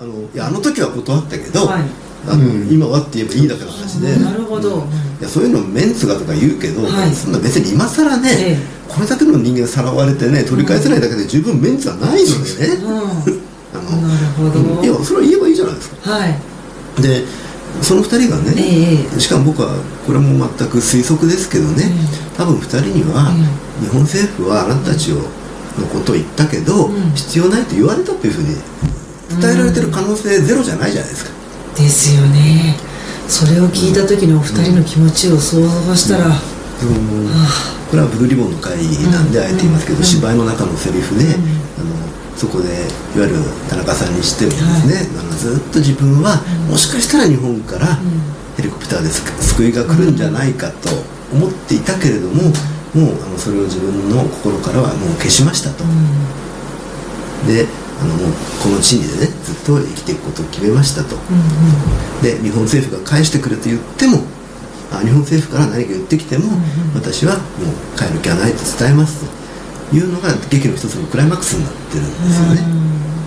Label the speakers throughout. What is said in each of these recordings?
Speaker 1: あのいやあの時は断ったけど、
Speaker 2: はい。
Speaker 1: あの今はって言えばいいだけの話で、
Speaker 2: なるほど、
Speaker 1: いやそういうのメンツがとか言うけど、
Speaker 2: はい。
Speaker 1: そんな別に今更ね、
Speaker 2: ええ。
Speaker 1: これだけの人間がさらわれてね取り返せないだけで十分メンツはないのでね、
Speaker 2: うん。
Speaker 1: あの
Speaker 2: なるほど。
Speaker 1: いやそれは言えばいいじゃないですか。
Speaker 2: はい。
Speaker 1: でその2人がね、
Speaker 2: ええ
Speaker 1: しかも僕はこれも全く推測ですけどね、多分2人には、
Speaker 2: え
Speaker 1: 日本政府はあなたたちをのことを言ったけど、
Speaker 2: うん。
Speaker 1: 必要ないと言われたというふうに伝えられてる可能性ゼロじゃないじゃないですか、
Speaker 2: ですよね。それを聞いた時のお二人の気持ちを想像したら、
Speaker 1: でもこれはブルーリボンの会なんであえて言いますけど、
Speaker 2: うん。
Speaker 1: 芝居の中のセリフで、
Speaker 2: ん。
Speaker 1: あのそこでいわゆる田中さんにしてもですね、あのずっと自分は、もしかしたら日本からヘリコプターで救いが来るんじゃないかと思っていたけれども、もうあのそれを自分の心からはもう消しましたと。であのもうこの地にでねずっと生きていくことを決めましたと。で日本政府が返してくれと言ってもあ日本政府から何か言ってきても、私はもう帰る気はないと伝えますと。いうのが劇の一つのクライマックスになってるんですよね。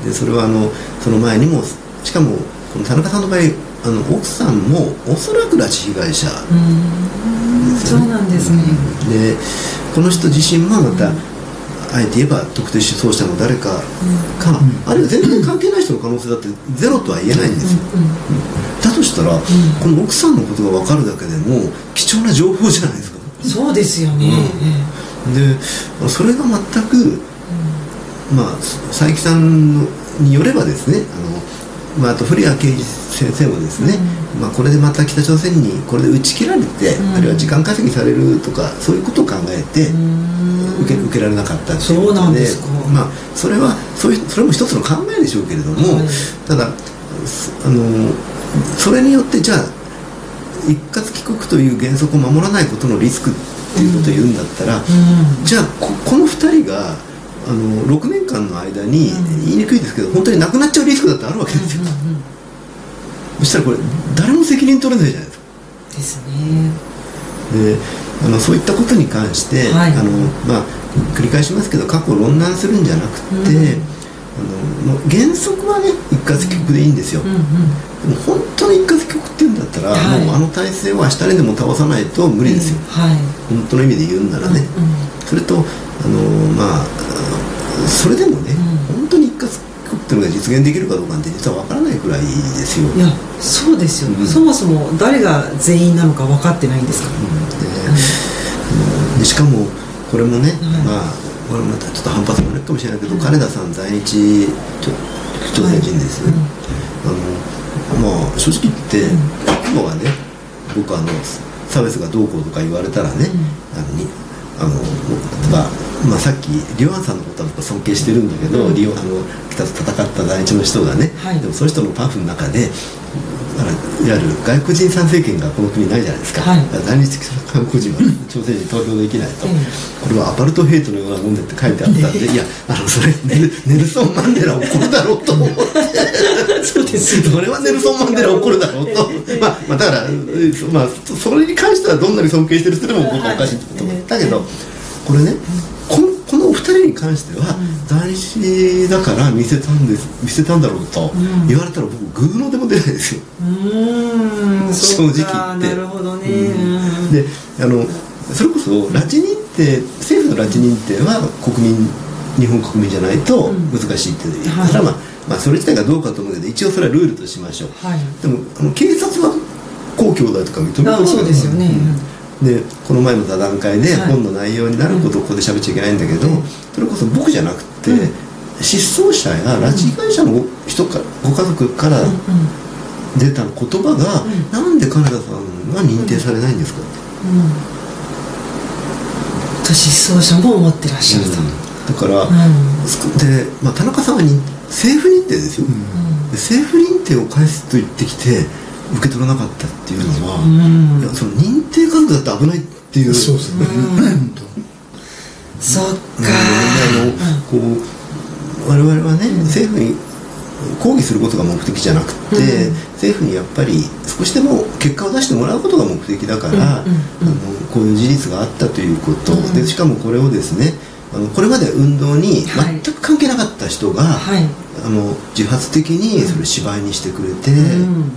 Speaker 1: でそれはあのその前にもしかもこの田中さんの場合あの奥さんもおそらく拉致被害者
Speaker 2: うん。そうなんですね、
Speaker 1: でこの人自身もまた、あえて言えば特定失踪者の誰かか、あるいは全然関係ない人の可能性だってゼロとは言えないんですよ、だとしたら、この奥さんのことが分かるだけでも貴重な情報じゃないですか。
Speaker 2: そうですよね、
Speaker 1: でそれが全く、まあ佐伯さんのによればですねあの、まあ、あと古谷啓二先生もですね、まあ、これでまた北朝鮮にこれで打ち切られて、
Speaker 2: うん。
Speaker 1: あるいは時間稼ぎされるとかそういうことを考えて、
Speaker 2: うん
Speaker 1: 受けられなかったってい
Speaker 2: そう
Speaker 1: こと
Speaker 2: なんで
Speaker 1: まあ、それはそういうそれも一つの考えでしょうけれども、
Speaker 2: はい
Speaker 1: ただすあのそれによってじゃあ一括帰国という原則を守らないことのリスクっていうことを言うんだったら、
Speaker 2: うん。
Speaker 1: じゃあここの2人があの6年間の間に、言いにくいですけど本当に亡くなっちゃうリスクだってあるわけですよ、そしたらこれ誰も責任取れないじゃないですか。
Speaker 2: ですね。
Speaker 1: であのそういったことに関して、
Speaker 2: はい。
Speaker 1: あのまあ、繰り返しますけど過去を論難するんじゃなくて、
Speaker 2: うん
Speaker 1: あのもう原則はね一括帰国でいいんですよ、
Speaker 2: うんうん。
Speaker 1: でも本当に一括帰国っていうんだったら、
Speaker 2: はい。
Speaker 1: もうあの体制を明日にでも倒さないと無理ですよ、
Speaker 2: はい。
Speaker 1: 本当の意味で言うんならね、
Speaker 2: うんうん。
Speaker 1: それとあのまあそれでもね、
Speaker 2: うん。
Speaker 1: 本当に一括帰国っていうのが実現できるかどうかって実は分からないくらいですよ、
Speaker 2: いやそうですよ、
Speaker 1: うん。
Speaker 2: そもそも誰が全員なのか分かってないんですから、
Speaker 1: ででしかもこれもね、
Speaker 2: はい
Speaker 1: まあこれまたちょっと反発もあるかもしれないけど、金田さん在日朝鮮人です。ね、あのまあ正直言って今はね僕あの差別がどうこうとか言われたらね、あのにあのまあまあ、さっきリオアンさんのことは僕は尊敬してるんだけど、
Speaker 2: うん。
Speaker 1: リオあの北と戦った在日の人がね、
Speaker 2: はい。
Speaker 1: でもそういう人のパンフの中であのいわゆる外国人参政権がこの国ないじゃないですか、
Speaker 2: はい。
Speaker 1: 在日韓国人は朝鮮に投票できないと、
Speaker 2: え
Speaker 1: これはアパルトヘイトのようなもんでって書いてあったんで、いやあのそれネルネルソン・マンデラ怒るだろうと思って。
Speaker 2: そうです。よ
Speaker 1: それはネルソン・マンデラ怒るだろうと、まあ、まあだから、まあ、そそれに関してはどんなに尊敬してる人でも僕はおかしいと思ったけど、これねこのこのお二人に関しては在日だから見せたんです見せたんだろうと
Speaker 2: うん。
Speaker 1: 言われたら僕グーのでも出ないですよ。
Speaker 2: うーん。
Speaker 1: 正直言って。
Speaker 2: なるほどね、
Speaker 1: うん。であのそれこそ拉致認定政府の拉致認定は国民日本国民じゃないと難しいっていう、
Speaker 2: はい
Speaker 1: それはまあ、まあそれ自体がどうかと思うけど一応それはルールとしましょう、
Speaker 2: はい。
Speaker 1: でもあの警察は公兄弟とか認めてる
Speaker 2: あそうですよね。
Speaker 1: うんでこの前の座談会で
Speaker 2: はい。
Speaker 1: 本の内容になることをここで喋っちゃいけないんだけど、
Speaker 2: うん
Speaker 1: それこそ僕じゃなくて、
Speaker 2: うん。
Speaker 1: 失踪者や拉致被害者のご人かご家族から出た言葉が、
Speaker 2: うん。
Speaker 1: なんで金田さんが認定されないんですか？
Speaker 2: うん。と失踪者も思ってらっしゃると、
Speaker 1: だから、
Speaker 2: うん。
Speaker 1: で、まあ、田中さんはに政府認定ですよ、で政府認定を返すと言ってきて受け取らなかったっていうのは、
Speaker 2: うん。
Speaker 1: いやその認定家族だって危ないっていう。
Speaker 3: そうですね、
Speaker 2: そっか、
Speaker 1: あのこう我々はね、政府に抗議することが目的じゃなくて、
Speaker 2: うん。
Speaker 1: 政府にやっぱり少しでも結果を出してもらうことが目的だから、あのこういう事実があったということ、
Speaker 2: うん。
Speaker 1: でしかもこれをですねあのこれまで運動に
Speaker 2: はい。
Speaker 1: 全く関係なかった人が、
Speaker 2: はい。
Speaker 1: あの自発的にそれを芝居にしてくれて、
Speaker 2: うん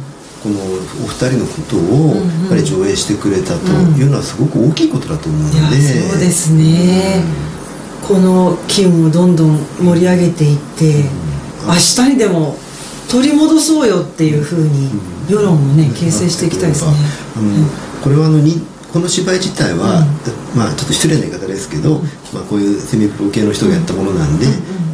Speaker 1: このお二人のことを
Speaker 2: うんうん。
Speaker 1: やっぱり上映してくれたというのはすごく大きいことだと思うの
Speaker 2: いや
Speaker 1: で、
Speaker 2: そうですね、この機運をどんどん盛り上げていって、明日にでも取り戻そうよっていうふうに世論もね形成していきたいですね、
Speaker 1: これはあのにこの芝居自体は、まあちょっと失礼な言い方ですけど、まあこういうセミプロ系の人がやったものなんで、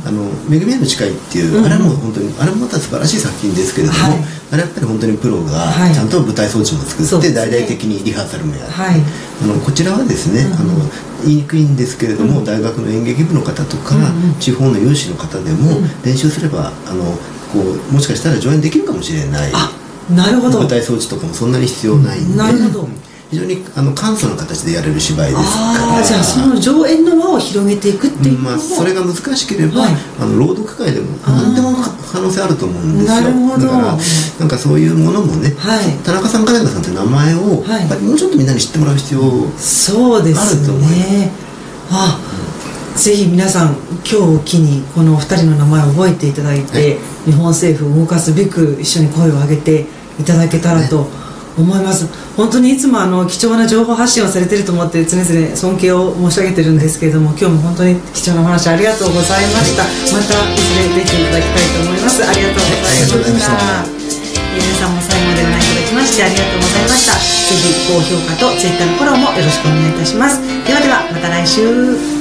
Speaker 1: あの「めぐみへの誓い」っていう、
Speaker 2: うん
Speaker 1: あれはもう本当にあれもまた素晴らしい作品ですけれども、
Speaker 2: はい。
Speaker 1: あれはやっぱり本当にプロが
Speaker 2: はい。
Speaker 1: ちゃんと舞台装置も作って、大々的にリハーサルもやって、
Speaker 2: はい。
Speaker 1: あのこちらはですね、
Speaker 2: うん
Speaker 1: あの言いにくいんですけれども、大学の演劇部の方とか、
Speaker 2: うんうん。
Speaker 1: 地方の有志の方でも、
Speaker 2: うん。
Speaker 1: 練習すればあのこうもしかしたら上演できるかもしれない。
Speaker 2: あなるほど。
Speaker 1: 舞台装置とかもそんなに必要ないんで、
Speaker 2: なるほど
Speaker 1: 非常にあの簡素な形でやれる芝居ですから。
Speaker 2: じゃあその上演の輪を広げていくっていう
Speaker 1: まあ、それが難しければ、
Speaker 2: はい。
Speaker 1: あの朗読会でも何でもか可能性あると思うんですよ。
Speaker 2: なるほど。
Speaker 1: だからなんかそういうものもね、
Speaker 2: はい。
Speaker 1: 田中さん金田さんって名前を、
Speaker 2: はい。
Speaker 1: やっぱりもうちょっとみんなに知ってもらう必要
Speaker 2: そうです
Speaker 1: あると思い
Speaker 2: ねあ、ぜひ皆さん今日を機にこのお二人の名前を覚えていただいて、
Speaker 1: はい。
Speaker 2: 日本政府を動かすべく一緒に声を上げていただけたらと思います、本当にいつもあの貴重な情報発信をされてると思って常々尊敬を申し上げてるんですけれども今日も本当に貴重なお話ありがとうございました、またいずれ出ていただきたいと思います。ありがとうございま
Speaker 1: した。
Speaker 2: 皆さんも最後までご覧いただきましてありがとうございました。ぜひ高評価と Twitter のフォローもよろしくお願いいたします。ではではまた来週。